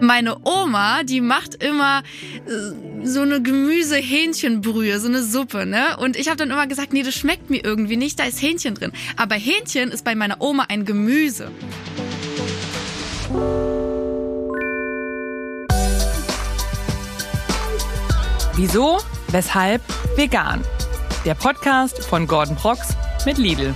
Meine Oma, die macht immer äh, so eine Gemüse-Hähnchenbrühe, so eine Suppe, ne? Und ich habe dann immer gesagt, nee, das schmeckt mir irgendwie nicht, da ist Hähnchen drin. Aber Hähnchen ist bei meiner Oma ein Gemüse. Wieso? Weshalb? Vegan. Der Podcast von Gordon Prox mit Lidl.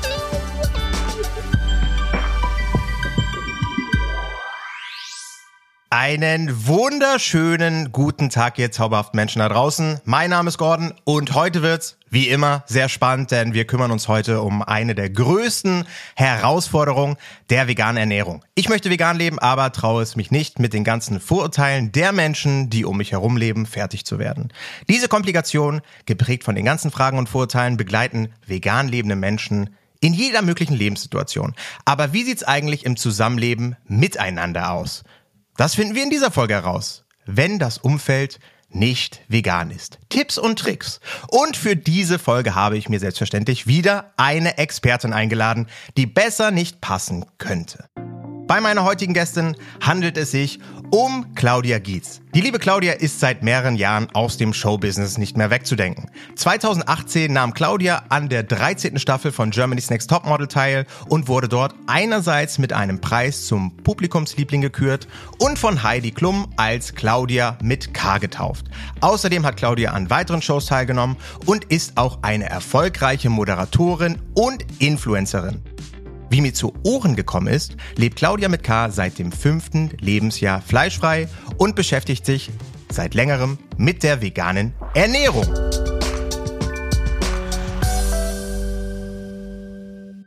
Einen wunderschönen guten Tag, ihr zauberhaften Menschen da draußen. Mein Name ist Gordon und heute wird's wie immer sehr spannend, denn wir kümmern uns heute um eine der größten Herausforderungen der veganen Ernährung. Ich möchte vegan leben, aber traue es mich nicht, mit den ganzen Vorurteilen der Menschen, die um mich herum leben, fertig zu werden. Diese Komplikation, geprägt von den ganzen Fragen und Vorurteilen, begleiten vegan lebende Menschen in jeder möglichen Lebenssituation. Aber wie sieht's eigentlich im Zusammenleben miteinander aus? Das finden wir in dieser Folge heraus, wenn das Umfeld nicht vegan ist. Tipps und Tricks. Und für diese Folge habe ich mir selbstverständlich wieder eine Expertin eingeladen, die besser nicht passen könnte. Bei meiner heutigen Gästin handelt es sich um Claudia Gietz. Die liebe Claudia ist seit mehreren Jahren aus dem Showbusiness nicht mehr wegzudenken. 2018 nahm Claudia an der 13. Staffel von Germany's Next Topmodel teil und wurde dort einerseits mit einem Preis zum Publikumsliebling gekürt und von Heidi Klum als Claudia mit K getauft. Außerdem hat Claudia an weiteren Shows teilgenommen und ist auch eine erfolgreiche Moderatorin und Influencerin. Wie mir zu Ohren gekommen ist, lebt Claudia mit K seit dem fünften Lebensjahr fleischfrei und beschäftigt sich seit längerem mit der veganen Ernährung.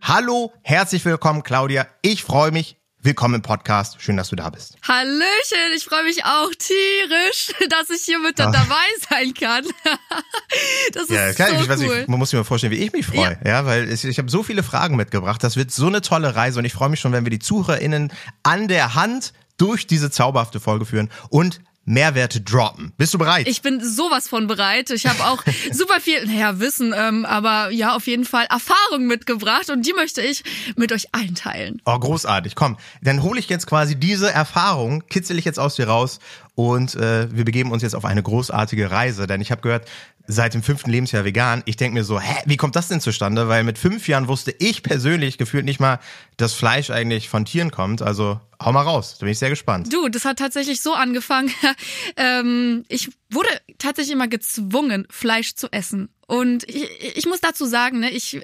Hallo, herzlich willkommen, Claudia. Ich freue mich Willkommen im Podcast. Schön, dass du da bist. Hallöchen, ich freue mich auch tierisch, dass ich hier mit Ach. dabei sein kann. das ist ja, klar, so ich weiß cool. Nicht, man muss sich mal vorstellen, wie ich mich freue. Ja, ja weil ich, ich habe so viele Fragen mitgebracht. Das wird so eine tolle Reise und ich freue mich schon, wenn wir die ZuhörerInnen an der Hand durch diese zauberhafte Folge führen und Mehrwerte droppen. Bist du bereit? Ich bin sowas von bereit. Ich habe auch super viel, naja, Wissen, ähm, aber ja, auf jeden Fall Erfahrung mitgebracht und die möchte ich mit euch einteilen. Oh, großartig. Komm, dann hole ich jetzt quasi diese Erfahrung, kitzel ich jetzt aus dir raus und äh, wir begeben uns jetzt auf eine großartige Reise, denn ich habe gehört, seit dem fünften Lebensjahr vegan. Ich denke mir so, hä, wie kommt das denn zustande? Weil mit fünf Jahren wusste ich persönlich gefühlt nicht mal, dass Fleisch eigentlich von Tieren kommt. Also hau mal raus, da bin ich sehr gespannt. Du, das hat tatsächlich so angefangen. ähm, ich wurde tatsächlich immer gezwungen, Fleisch zu essen. Und ich, ich muss dazu sagen, ne, ich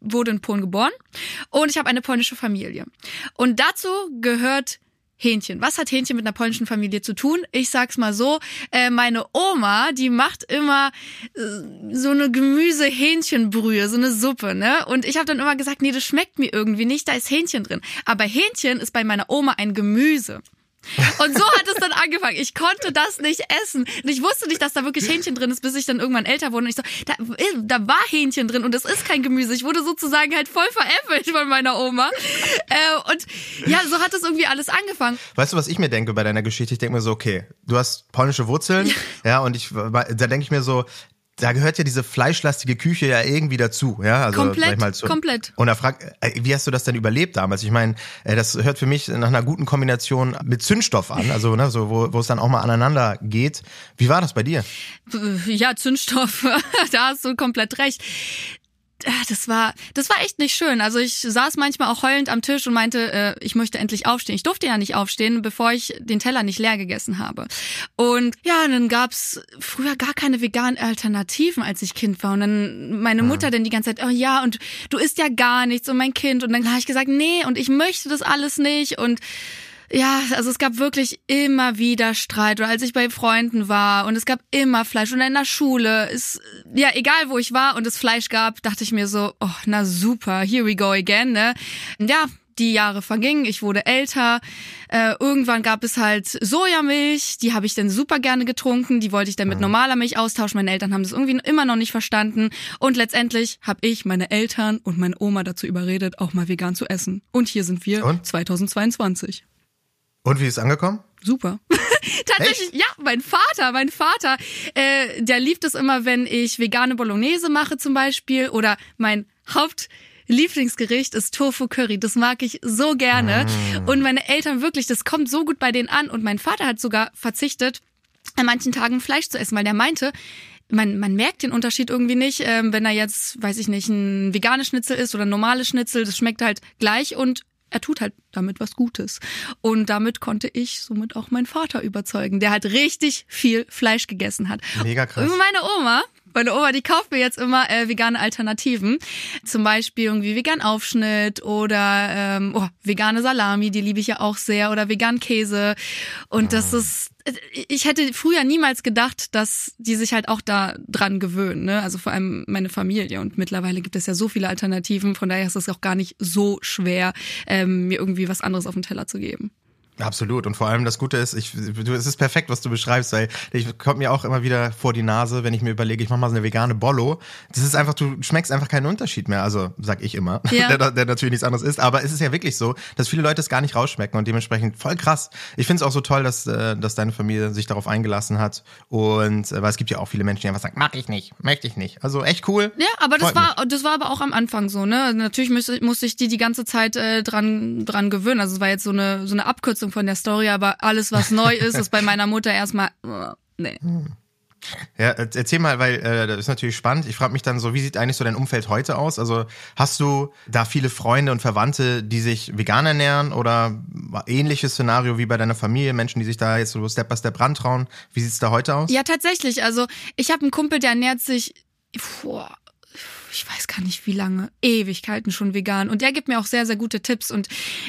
wurde in Polen geboren und ich habe eine polnische Familie. Und dazu gehört Hähnchen. Was hat Hähnchen mit einer polnischen Familie zu tun? Ich sag's mal so, äh, meine Oma, die macht immer äh, so eine Gemüse-Hähnchenbrühe, so eine Suppe, ne? Und ich habe dann immer gesagt, nee, das schmeckt mir irgendwie nicht, da ist Hähnchen drin. Aber Hähnchen ist bei meiner Oma ein Gemüse. Und so hat es dann angefangen. Ich konnte das nicht essen. Und ich wusste nicht, dass da wirklich Hähnchen drin ist, bis ich dann irgendwann älter wurde. Und ich so, da, da war Hähnchen drin und es ist kein Gemüse. Ich wurde sozusagen halt voll veräppelt von meiner Oma. Äh, und ja, so hat es irgendwie alles angefangen. Weißt du, was ich mir denke bei deiner Geschichte? Ich denke mir so, okay, du hast polnische Wurzeln, ja, und ich, da denke ich mir so, da gehört ja diese fleischlastige Küche ja irgendwie dazu, ja. Also, komplett, mal so. komplett. Und da fragt, äh, wie hast du das denn überlebt damals? Ich meine, äh, das hört für mich nach einer guten Kombination mit Zündstoff an, also ne, so wo, wo es dann auch mal aneinander geht. Wie war das bei dir? Ja, Zündstoff, da hast du komplett recht. Ah, das war, das war echt nicht schön. Also ich saß manchmal auch heulend am Tisch und meinte, äh, ich möchte endlich aufstehen. Ich durfte ja nicht aufstehen, bevor ich den Teller nicht leer gegessen habe. Und ja, dann gab's früher gar keine veganen Alternativen, als ich Kind war. Und dann meine Mutter dann die ganze Zeit, oh ja, und du isst ja gar nichts und mein Kind. Und dann habe ich gesagt, nee, und ich möchte das alles nicht. Und ja, also es gab wirklich immer wieder Streit oder als ich bei Freunden war und es gab immer Fleisch und in der Schule ist ja egal wo ich war und es Fleisch gab, dachte ich mir so, oh, na super, here we go again, ne? Ja, die Jahre vergingen, ich wurde älter. Äh, irgendwann gab es halt Sojamilch, die habe ich dann super gerne getrunken, die wollte ich dann mit normaler Milch austauschen. Meine Eltern haben das irgendwie immer noch nicht verstanden. Und letztendlich habe ich meine Eltern und meine Oma dazu überredet, auch mal vegan zu essen. Und hier sind wir und? 2022. Und wie ist es angekommen? Super. Tatsächlich, Echt? ja, mein Vater, mein Vater, äh, der liebt es immer, wenn ich vegane Bolognese mache zum Beispiel oder mein Haupt Lieblingsgericht ist Tofu Curry. Das mag ich so gerne. Mm. Und meine Eltern wirklich, das kommt so gut bei denen an. Und mein Vater hat sogar verzichtet, an manchen Tagen Fleisch zu essen, weil der meinte, man, man merkt den Unterschied irgendwie nicht, ähm, wenn er jetzt, weiß ich nicht, ein veganes Schnitzel ist oder ein normales Schnitzel, das schmeckt halt gleich und er tut halt damit was Gutes. Und damit konnte ich somit auch meinen Vater überzeugen, der halt richtig viel Fleisch gegessen hat. Mega krass. Meine Oma, meine Oma, die kauft mir jetzt immer äh, vegane Alternativen. Zum Beispiel irgendwie vegan Aufschnitt oder ähm, oh, vegane Salami, die liebe ich ja auch sehr, oder vegan Käse. Und das ah. ist, ich hätte früher niemals gedacht, dass die sich halt auch da dran gewöhnen. Ne? Also vor allem meine Familie. Und mittlerweile gibt es ja so viele Alternativen, von daher ist es auch gar nicht so schwer, ähm, mir irgendwie was anderes auf den Teller zu geben. Absolut. Und vor allem das Gute ist, ich, du, es ist perfekt, was du beschreibst, weil ich kommt mir auch immer wieder vor die Nase, wenn ich mir überlege, ich mache mal so eine vegane Bollo. Das ist einfach, du schmeckst einfach keinen Unterschied mehr. Also sag ich immer, ja. der, der natürlich nichts anderes ist. Aber es ist ja wirklich so, dass viele Leute es gar nicht rausschmecken und dementsprechend voll krass. Ich finde es auch so toll, dass, äh, dass deine Familie sich darauf eingelassen hat. Und äh, weil es gibt ja auch viele Menschen, die einfach sagen, mag ich nicht, möchte ich nicht. Also echt cool. Ja, aber das war, mich. das war aber auch am Anfang so, ne? Natürlich musste, musste ich die die ganze Zeit äh, dran, dran gewöhnen. Also es war jetzt so eine, so eine Abkürzung Abkürzung von der Story, aber alles, was neu ist, ist bei meiner Mutter erstmal, uh, nee. Ja, erzähl mal, weil äh, das ist natürlich spannend. Ich frage mich dann so, wie sieht eigentlich so dein Umfeld heute aus? Also hast du da viele Freunde und Verwandte, die sich vegan ernähren oder ähnliches Szenario wie bei deiner Familie, Menschen, die sich da jetzt so Step by Step rantrauen? Wie sieht's da heute aus? Ja, tatsächlich. Also ich habe einen Kumpel, der ernährt sich boah, ich weiß gar nicht wie lange, Ewigkeiten schon vegan. Und der gibt mir auch sehr, sehr gute Tipps. Und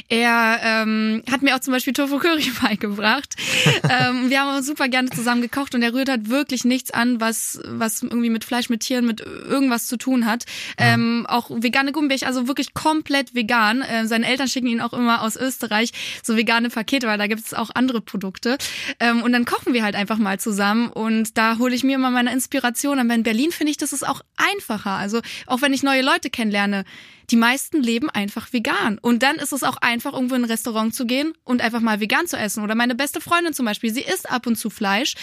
er ähm, hat mir auch zum Beispiel Tofu Curry beigebracht. ähm, wir haben super gerne zusammen gekocht und er rührt halt wirklich nichts an, was, was irgendwie mit Fleisch, mit Tieren, mit irgendwas zu tun hat. Ähm, auch vegane Gummibärchen, also wirklich komplett vegan. Äh, seine Eltern schicken ihn auch immer aus Österreich so vegane Pakete, weil da gibt es auch andere Produkte. Ähm, und dann kochen wir halt einfach mal zusammen und da hole ich mir immer meine Inspiration. Aber in Berlin finde ich, das ist auch einfacher. Also auch wenn ich neue Leute kennenlerne, die meisten leben einfach vegan. Und dann ist es auch einfach, irgendwo in ein Restaurant zu gehen und einfach mal vegan zu essen. Oder meine beste Freundin zum Beispiel, sie isst ab und zu Fleisch,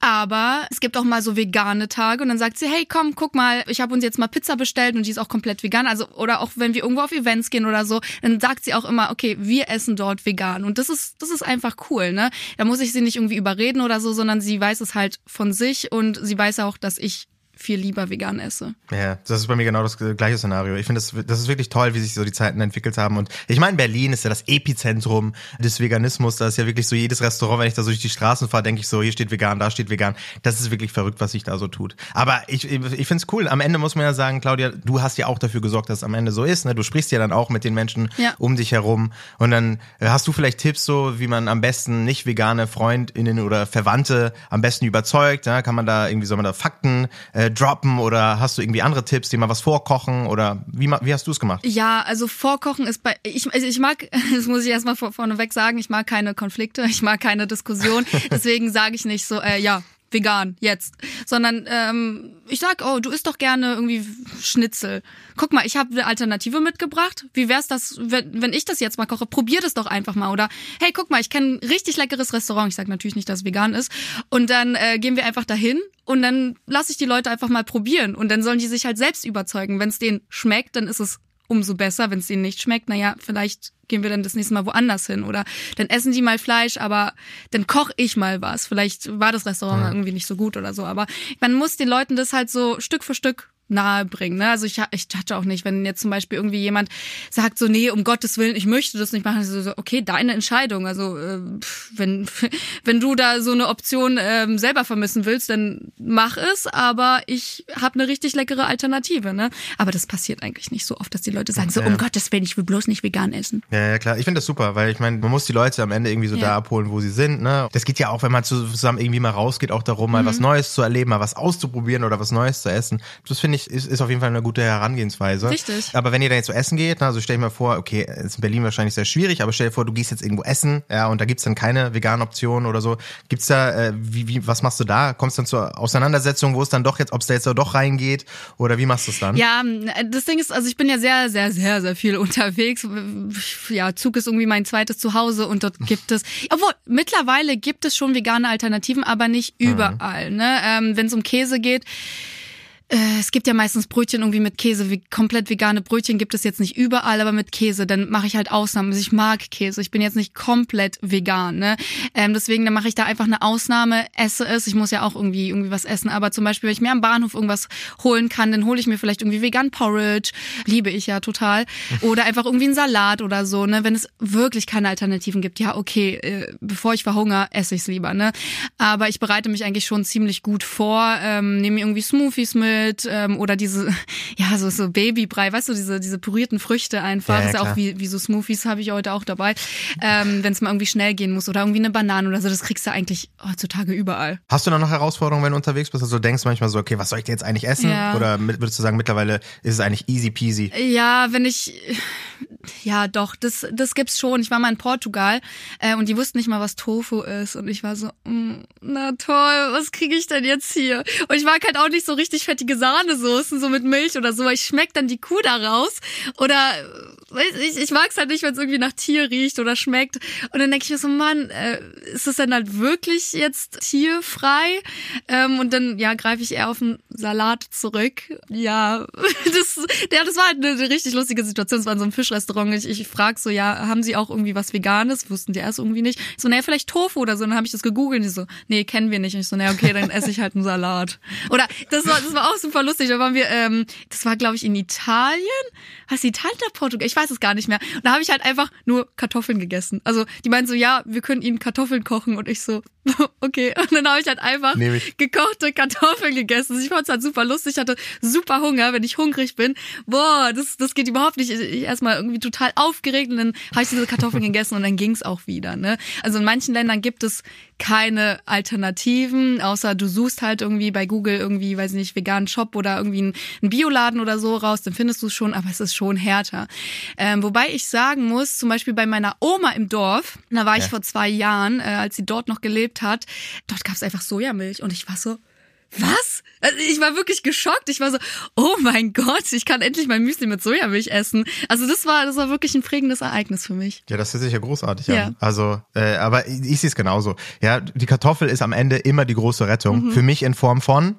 aber es gibt auch mal so vegane Tage und dann sagt sie, hey, komm, guck mal, ich habe uns jetzt mal Pizza bestellt und die ist auch komplett vegan. Also, oder auch wenn wir irgendwo auf Events gehen oder so, dann sagt sie auch immer, okay, wir essen dort vegan. Und das ist, das ist einfach cool, ne? Da muss ich sie nicht irgendwie überreden oder so, sondern sie weiß es halt von sich und sie weiß auch, dass ich viel lieber vegan esse. Ja, das ist bei mir genau das gleiche Szenario. Ich finde, das, das ist wirklich toll, wie sich so die Zeiten entwickelt haben. Und ich meine, Berlin ist ja das Epizentrum des Veganismus. Da ist ja wirklich so jedes Restaurant, wenn ich da so durch die Straßen fahre, denke ich so, hier steht vegan, da steht vegan. Das ist wirklich verrückt, was sich da so tut. Aber ich, ich finde es cool. Am Ende muss man ja sagen, Claudia, du hast ja auch dafür gesorgt, dass es am Ende so ist. Ne? Du sprichst ja dann auch mit den Menschen ja. um dich herum. Und dann äh, hast du vielleicht Tipps so, wie man am besten nicht vegane FreundInnen oder Verwandte am besten überzeugt. Ja? Kann man da irgendwie, soll man da Fakten äh, äh, droppen oder hast du irgendwie andere Tipps, die mal was vorkochen oder wie, wie hast du es gemacht? Ja, also vorkochen ist bei, ich, also ich mag, das muss ich erstmal vor, vorneweg sagen, ich mag keine Konflikte, ich mag keine Diskussion, deswegen sage ich nicht so, äh, ja, vegan jetzt, sondern ähm, ich sag, oh, du isst doch gerne irgendwie Schnitzel. Guck mal, ich habe eine Alternative mitgebracht. Wie wär's das, wenn, wenn ich das jetzt mal koche? Probier das doch einfach mal oder hey, guck mal, ich kenne ein richtig leckeres Restaurant. Ich sag natürlich nicht, dass es vegan ist und dann äh, gehen wir einfach dahin und dann lasse ich die Leute einfach mal probieren und dann sollen die sich halt selbst überzeugen. Wenn es denen schmeckt, dann ist es umso besser. Wenn es ihnen nicht schmeckt, naja, vielleicht gehen wir dann das nächste Mal woanders hin oder dann essen die mal Fleisch, aber dann koche ich mal was. Vielleicht war das Restaurant ja. irgendwie nicht so gut oder so, aber man muss den Leuten das halt so Stück für Stück nahebringen. Ne? Also ich, ich hatte auch nicht, wenn jetzt zum Beispiel irgendwie jemand sagt so, nee, um Gottes Willen, ich möchte das nicht machen, also so, okay, deine Entscheidung. Also äh, wenn wenn du da so eine Option ähm, selber vermissen willst, dann mach es, aber ich habe eine richtig leckere Alternative. Ne? Aber das passiert eigentlich nicht so oft, dass die Leute sagen so, ja. um Gottes Willen, ich will bloß nicht vegan essen. Ja, ja klar. Ich finde das super, weil ich meine, man muss die Leute am Ende irgendwie so ja. da abholen, wo sie sind. Ne? Das geht ja auch, wenn man zusammen irgendwie mal rausgeht, auch darum, mal mhm. was Neues zu erleben, mal was auszuprobieren oder was Neues zu essen. Das finde ich, ist, ist auf jeden Fall eine gute Herangehensweise. Richtig. Aber wenn ihr da jetzt so essen geht, also stell dir mal vor, okay, ist in Berlin wahrscheinlich sehr schwierig, aber stell dir vor, du gehst jetzt irgendwo essen, ja, und da gibt's dann keine veganen Optionen oder so. Gibt's da, äh, wie, wie, was machst du da? Kommst du dann zur Auseinandersetzung, wo es dann doch jetzt, ob es da jetzt doch reingeht oder wie machst du es dann? Ja, das Ding ist, also ich bin ja sehr, sehr, sehr, sehr viel unterwegs. Ja, Zug ist irgendwie mein zweites Zuhause und dort gibt es, obwohl mittlerweile gibt es schon vegane Alternativen, aber nicht mhm. überall. Mhm. Ne? Ähm, Wenn es um Käse geht, es gibt ja meistens Brötchen irgendwie mit Käse. Wie, komplett vegane Brötchen gibt es jetzt nicht überall, aber mit Käse, dann mache ich halt Ausnahmen. Also ich mag Käse. Ich bin jetzt nicht komplett vegan, ne? Ähm, deswegen, dann mache ich da einfach eine Ausnahme, esse es. Ich muss ja auch irgendwie irgendwie was essen. Aber zum Beispiel, wenn ich mir am Bahnhof irgendwas holen kann, dann hole ich mir vielleicht irgendwie vegan Porridge. Liebe ich ja total. Oder einfach irgendwie einen Salat oder so, ne? Wenn es wirklich keine Alternativen gibt, ja, okay, äh, bevor ich verhungere, esse ich es lieber, ne? Aber ich bereite mich eigentlich schon ziemlich gut vor, ähm, nehme irgendwie Smoothies mit ähm, oder diese, ja, so, so Babybrei, weißt du, diese, diese pürierten Früchte einfach. Ja, ja, ist ja auch wie, wie so Smoothies habe ich heute auch dabei. Ähm, Wenn es mal irgendwie schnell gehen muss oder irgendwie eine Banane oder so, das kriegst du eigentlich heutzutage überall. Hast du da noch Herausforderungen, wenn du unterwegs bist? Also du denkst manchmal so, okay, was soll ich denn jetzt eigentlich essen? Ja. Oder würdest du sagen, mittlerweile ist es eigentlich easy peasy? Ja, wenn ich, ja doch, das, das gibt's schon. Ich war mal in Portugal äh, und die wussten nicht mal, was Tofu ist. Und ich war so, mm, na toll, was kriege ich denn jetzt hier? Und ich mag halt auch nicht so richtig fettige Sahnesoßen, so mit Milch oder so, weil ich schmeck dann die Kuh da raus. Oder weiß ich, ich mag's halt nicht, wenn es irgendwie nach Tier riecht oder schmeckt. Und dann denke ich mir so, Mann, äh, ist das denn halt wirklich jetzt tierfrei? Ähm, und dann, ja, greife ich eher auf einen Salat zurück. Ja, das, ja, das war halt eine, richtig lustige Situation. Es war so einem Fischrestaurant. Ich, ich frag so, ja, haben sie auch irgendwie was Veganes? Wussten die erst irgendwie nicht. Ich so, naja, vielleicht Tofu oder so. Und dann habe ich das gegoogelt. Und die so, nee, kennen wir nicht. Und ich so, naja, okay, dann esse ich halt einen Salat. Oder das war, das war auch super lustig. Da waren wir, ähm, das war, glaube ich, in Italien. Was Italien oder Portugal? Ich weiß es gar nicht mehr. Und da habe ich halt einfach nur Kartoffeln gegessen. Also die meinten so, ja, wir können ihnen Kartoffeln kochen. Und ich so, okay. Und dann habe ich halt einfach ich. gekochte Kartoffeln gegessen. Ich fand es halt super lustig. Ich hatte super Hunger, wenn ich hungrig bin. Boah, das, das geht überhaupt nicht. Ich, ich erstmal irgendwie total aufgeregt und dann habe ich diese Kartoffeln gegessen und dann ging's auch wieder. Ne? Also in manchen Ländern gibt es keine Alternativen, außer du suchst halt irgendwie bei Google irgendwie, weiß ich nicht, veganen Shop oder irgendwie einen, einen Bioladen oder so raus, dann findest du es schon, aber es ist schon härter. Ähm, wobei ich sagen muss, zum Beispiel bei meiner Oma im Dorf, da war ich Ja. vor zwei Jahren, äh, als sie dort noch gelebt hat, dort gab's einfach Sojamilch und ich war so, was? Also ich war wirklich geschockt. Ich war so, oh mein Gott, ich kann endlich mein Müsli mit Sojamilch essen. Also das war, das war wirklich ein prägendes Ereignis für mich. Ja, das hört sich ja großartig Ja. an. Also, äh, aber ich, ich sehe es genauso. Ja, die Kartoffel ist am Ende immer die große Rettung. Für mich in Form von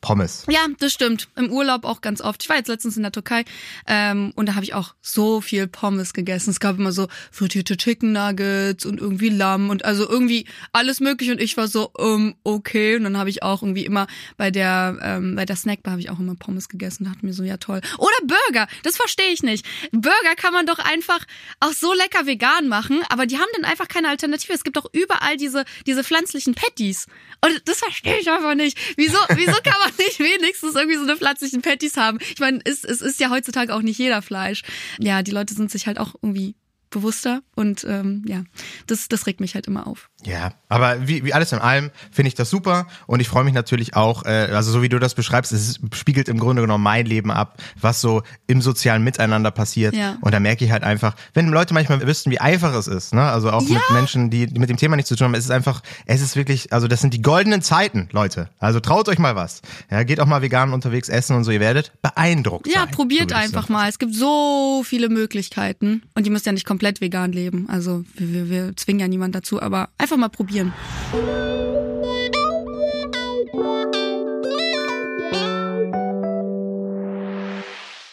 Pommes. Ja, das stimmt. Im Urlaub auch ganz oft. Ich war jetzt letztens in der Türkei ähm, und da habe ich auch so viel Pommes gegessen. Es gab immer so frittierte Chicken Nuggets und irgendwie Lamm und also irgendwie alles mögliche. Und ich war so, ähm, okay. Und dann habe ich auch irgendwie immer bei der ähm, bei der Snackbar habe ich auch immer Pommes gegessen. Dachte mir so, ja toll. Oder Burger. Das verstehe ich nicht. Burger kann man doch einfach auch so lecker vegan machen, aber die haben dann einfach keine Alternative. Es gibt doch überall diese diese pflanzlichen Patties. Und das verstehe ich einfach nicht. Wieso, wieso kann man nicht wenigstens irgendwie so eine pflanzlichen Patties haben? Ich meine, es, es ist ja heutzutage auch nicht jeder Fleisch. Ja, die Leute sind sich halt auch irgendwie bewusster und ähm, ja, das, das regt mich halt immer auf. Ja, aber wie, wie alles in allem finde ich das super und ich freue mich natürlich auch, äh, also so wie du das beschreibst, es spiegelt im Grunde genommen mein Leben ab, was so im sozialen Miteinander passiert. Ja. Und da merke ich halt einfach, wenn Leute manchmal wüssten, wie einfach es ist, ne? Also auch mit Menschen, die, die mit dem Thema nichts zu tun haben, es ist einfach, es ist wirklich, also das sind die goldenen Zeiten, Leute. Also traut euch mal was. Ja, geht auch mal vegan unterwegs essen und so, ihr werdet beeindruckt Ja, sein. probiert So einfach mal. Es gibt so viele Möglichkeiten und ihr müsst ja nicht komplett vegan leben. Also wir, wir, wir zwingen ja niemand dazu, aber einfach mal probieren.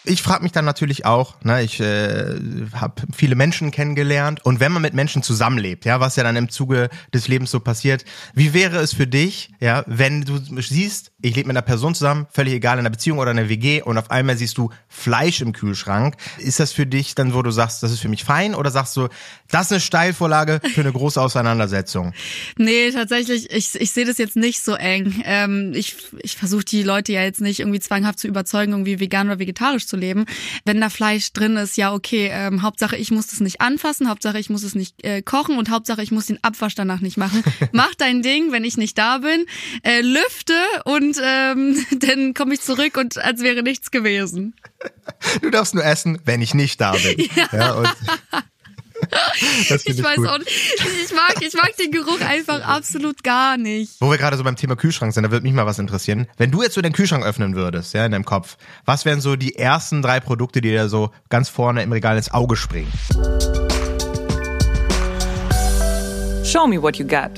Ich frage mich dann natürlich auch, ne, ich äh, habe viele Menschen kennengelernt und wenn man mit Menschen zusammenlebt, ja, was ja dann im Zuge des Lebens so passiert, wie wäre es für dich, ja, wenn du siehst, ich lebe mit einer Person zusammen, völlig egal in einer Beziehung oder einer WG und auf einmal siehst du Fleisch im Kühlschrank, ist das für dich dann, wo du sagst, das ist für mich fein oder sagst du, das ist eine Steilvorlage für eine große Auseinandersetzung? Nee, tatsächlich, ich, ich sehe das jetzt nicht so eng. Ähm, ich ich versuche die Leute ja jetzt nicht irgendwie zwanghaft zu überzeugen, irgendwie vegan oder vegetarisch zu leben. Wenn da Fleisch drin ist, ja okay, ähm, Hauptsache ich muss das nicht anfassen, Hauptsache ich muss es nicht äh, kochen und Hauptsache ich muss den Abwasch danach nicht machen. Mach dein Ding, wenn ich nicht da bin, äh, lüfte und ähm, dann komme ich zurück und als wäre nichts gewesen. Du darfst nur essen, wenn ich nicht da bin. Ja, und das find Ich weiß gut. auch nicht. Ich mag, ich mag den Geruch einfach absolut gar nicht. Wo wir gerade so beim Thema Kühlschrank sind, da würde mich mal was interessieren. Wenn du jetzt so den Kühlschrank öffnen würdest, ja, in deinem Kopf, was wären so die ersten drei Produkte, die dir so ganz vorne im Regal ins Auge springen? Show me what you got.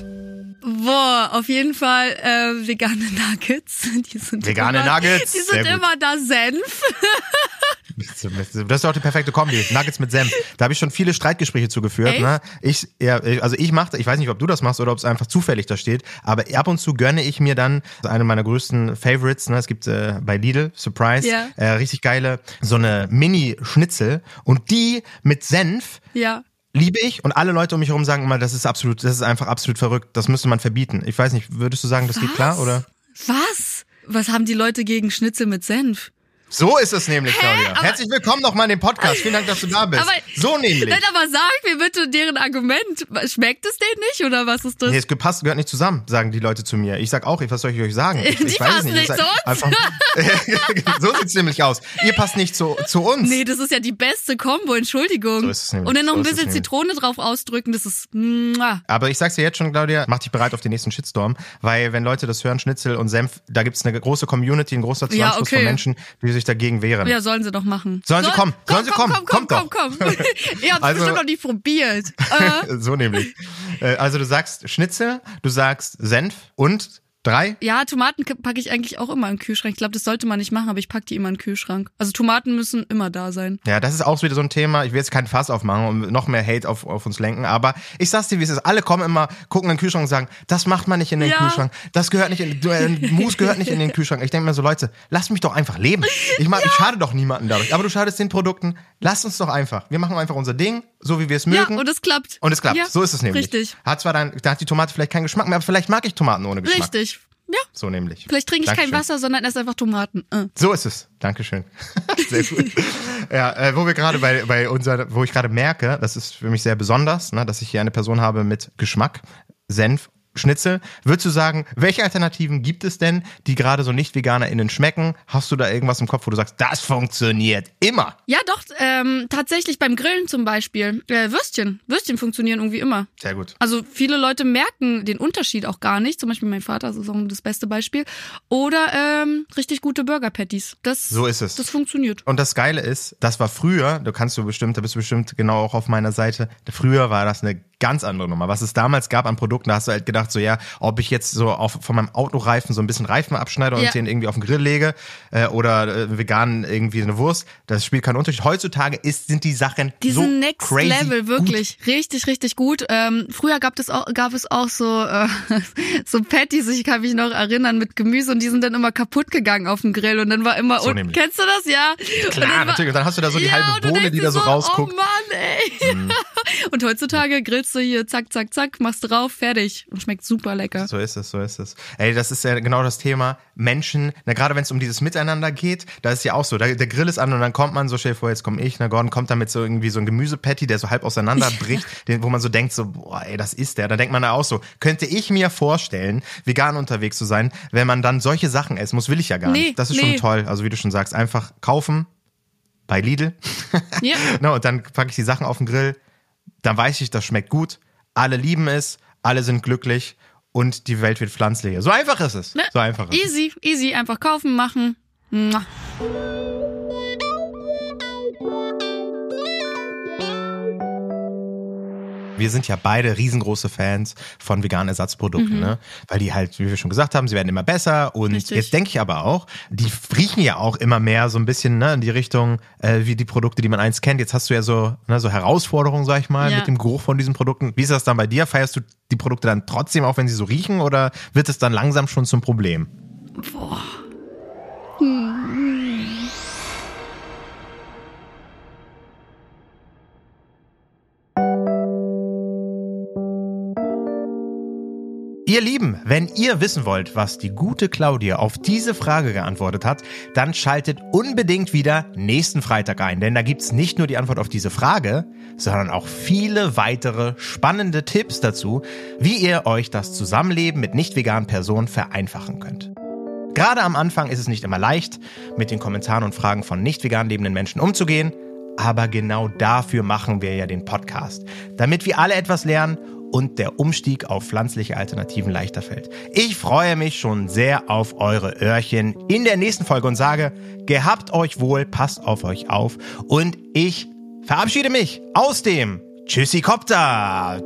Boah, auf jeden Fall äh, vegane Nuggets. Die sind Vegane immer, Nuggets, Die sehr sind gut. immer da Senf. Das ist auch die perfekte Kombi. Nuggets mit Senf. Da habe ich schon viele Streitgespräche zugeführt. Ne? Ich, ja, also ich mache, ich weiß nicht, ob du das machst oder ob es einfach zufällig da steht, aber ab und zu gönne ich mir dann eine meiner größten Favorites. Ne? Es gibt äh, bei Lidl Surprise Ja. äh, richtig geile so eine Mini-Schnitzel und die mit Senf Ja. liebe ich und alle Leute um mich herum sagen immer, das ist absolut, das ist einfach absolut verrückt. Das müsste man verbieten. Ich weiß nicht, würdest du sagen, das geht klar oder? Was? Was haben die Leute gegen Schnitzel mit Senf? So ist es nämlich, Claudia. Aber- Herzlich willkommen nochmal in dem Podcast. Vielen Dank, dass du da bist. Aber- so nämlich. Nein, aber sag mir bitte deren Argument. Schmeckt es denen nicht oder was ist das? Nee, es gepasst, gehört nicht zusammen, sagen die Leute zu mir. Ich sag auch, was soll ich euch sagen? Ich, Die ich weiß es passen Ich nicht sag zu uns. Einfach, so sieht's nämlich aus. Ihr passt nicht zu, zu uns. Nee, das ist ja die beste Kombo, Entschuldigung. So ist es nämlich. Und dann noch So ein es bisschen. Zitrone drauf ausdrücken, das ist mua. Aber ich sag's dir jetzt schon, Claudia, mach dich bereit auf den nächsten Shitstorm, weil wenn Leute das hören, Schnitzel und Senf, da gibt's eine große Community, ein großer Ja, Zusammenschluss okay. von Menschen, die sich dagegen wehren. Ja, sollen sie doch machen. Sollen sie kommen, Komm, sollen sie komm, kommen, komm, komm, kommt komm, komm. Ihr habt's Also- bestimmt noch nicht probiert. Äh, so nämlich. Äh, Also du sagst Schnitzel, du sagst Senf und drei? ja, Tomaten packe ich eigentlich auch immer in den Kühlschrank. Ich glaube, das sollte man nicht machen, aber ich packe die immer in den Kühlschrank. Also Tomaten müssen immer da sein. Ja, das ist auch wieder so ein Thema. Ich will jetzt keinen Fass aufmachen und noch mehr Hate auf, auf uns lenken. Aber ich sag's dir, wie es ist. Alle kommen immer, gucken in den Kühlschrank und sagen, das macht man nicht in den Ja. Kühlschrank. Das gehört nicht in, äh, Mus gehört nicht in den Kühlschrank. Ich denke mir so, Leute, lasst mich doch einfach leben. Ich mag, ich schade doch niemanden dadurch. Aber du schadest den Produkten. Lasst uns doch einfach. Wir machen einfach unser Ding, so wie wir es mögen. Ja, und es klappt. Und es klappt. Ja, so ist es nämlich. Richtig. Hat zwar dann, da hat die Tomate vielleicht keinen Geschmack mehr, aber vielleicht mag ich Tomaten ohne Geschmack. Richtig. Ja. So nämlich. Vielleicht trinke ich kein Dankeschön. Wasser, sondern esse einfach Tomaten. Äh. So ist es. Dankeschön. sehr gut. ja, äh, wo wir gerade bei, bei unser, wo ich gerade merke, das ist für mich sehr besonders, ne, dass ich hier eine Person habe mit Geschmack, Senf, Schnitzel. Würdest du sagen, welche Alternativen gibt es denn, die gerade so Nicht-VeganerInnen schmecken? Hast du da irgendwas im Kopf, wo du sagst, das funktioniert immer? Ja, doch, ähm, tatsächlich beim Grillen zum Beispiel. Äh, Würstchen. Würstchen funktionieren irgendwie immer. Sehr gut. Also viele Leute merken den Unterschied auch gar nicht. Zum Beispiel mein Vater, das ist auch das beste Beispiel. Oder ähm, richtig gute Burger Patties. Das, So ist es. Das funktioniert. Und das Geile ist, das war früher, da kannst du bestimmt, da bist du bestimmt genau auch auf meiner Seite. Früher war das eine ganz andere Nummer. Was es damals gab an Produkten, da hast du halt gedacht, so ja, ob ich jetzt so auf, von meinem Autoreifen so ein bisschen Reifen abschneide und Ja. den irgendwie auf den Grill lege äh, oder äh, vegan irgendwie eine Wurst, das spielt keinen Unterschied. Heutzutage ist, sind die Sachen Die so sind next crazy level, gut. wirklich. Richtig, richtig gut. Ähm, früher gab es auch, gab es auch so, äh, so Patties, ich kann mich noch erinnern, mit Gemüse und die sind dann immer kaputt gegangen auf dem Grill und dann war immer, So und, kennst du das? Ja. Und Klar, dann war- natürlich. Und dann hast du da so die ja, halbe und Bohne, die da so so, rausguckt. Mhm. Oh Mann, ey. Und heutzutage grillst du hier, zack, zack, zack, machst drauf, fertig und schmeckt super lecker. So ist es, so ist es. Ey, das ist ja genau das Thema. Menschen, na gerade wenn es um dieses Miteinander geht, da ist ja auch so, da, der Grill ist an und dann kommt man so, stell dir vor, jetzt komme ich, na Gordon kommt damit so irgendwie so ein Gemüsepatty, der so halb auseinanderbricht, den, wo man so denkt, so, boah, ey, das ist der. Da denkt man da auch so, könnte ich mir vorstellen, vegan unterwegs zu sein, wenn man dann solche Sachen essen muss, will ich ja gar Nee, nicht. Das ist nee. schon toll. Also wie du schon sagst, einfach kaufen bei Lidl. Ja. Na, und dann packe ich die Sachen auf den Grill, dann weiß ich, das schmeckt gut, alle lieben es, alle sind glücklich und die Welt wird pflanzlicher. So einfach ist es. Ne? So einfach ist es. Easy, easy, einfach kaufen, machen. Mua. Wir sind ja beide riesengroße Fans von veganen Ersatzprodukten, ne? Weil die halt, wie wir schon gesagt haben, sie werden immer besser. Und Mhm. Richtig. jetzt denke ich aber auch, die riechen ja auch immer mehr so ein bisschen ne, in die Richtung äh, wie die Produkte, die man einst kennt. Jetzt hast du ja so, ne, so Herausforderungen, sag ich mal, Ja. mit dem Geruch von diesen Produkten. Wie ist das dann bei dir? Feierst du die Produkte dann trotzdem, auch wenn sie so riechen, oder wird es dann langsam schon zum Problem? Ihr Lieben, wenn ihr wissen wollt, was die gute Claudia auf diese Frage geantwortet hat, dann schaltet unbedingt wieder nächsten Freitag ein, denn da gibt's nicht nur die Antwort auf diese Frage, sondern auch viele weitere spannende Tipps dazu, wie ihr euch das Zusammenleben mit nicht veganen Personen vereinfachen könnt. Gerade am Anfang ist es nicht immer leicht, mit den Kommentaren und Fragen von nicht vegan lebenden Menschen umzugehen, aber genau dafür machen wir ja den Podcast, damit wir alle etwas lernen und der Umstieg auf pflanzliche Alternativen leichter fällt. Ich freue mich schon sehr auf eure Öhrchen in der nächsten Folge und sage, gehabt euch wohl, passt auf euch auf und ich verabschiede mich aus dem Tschüssikopter.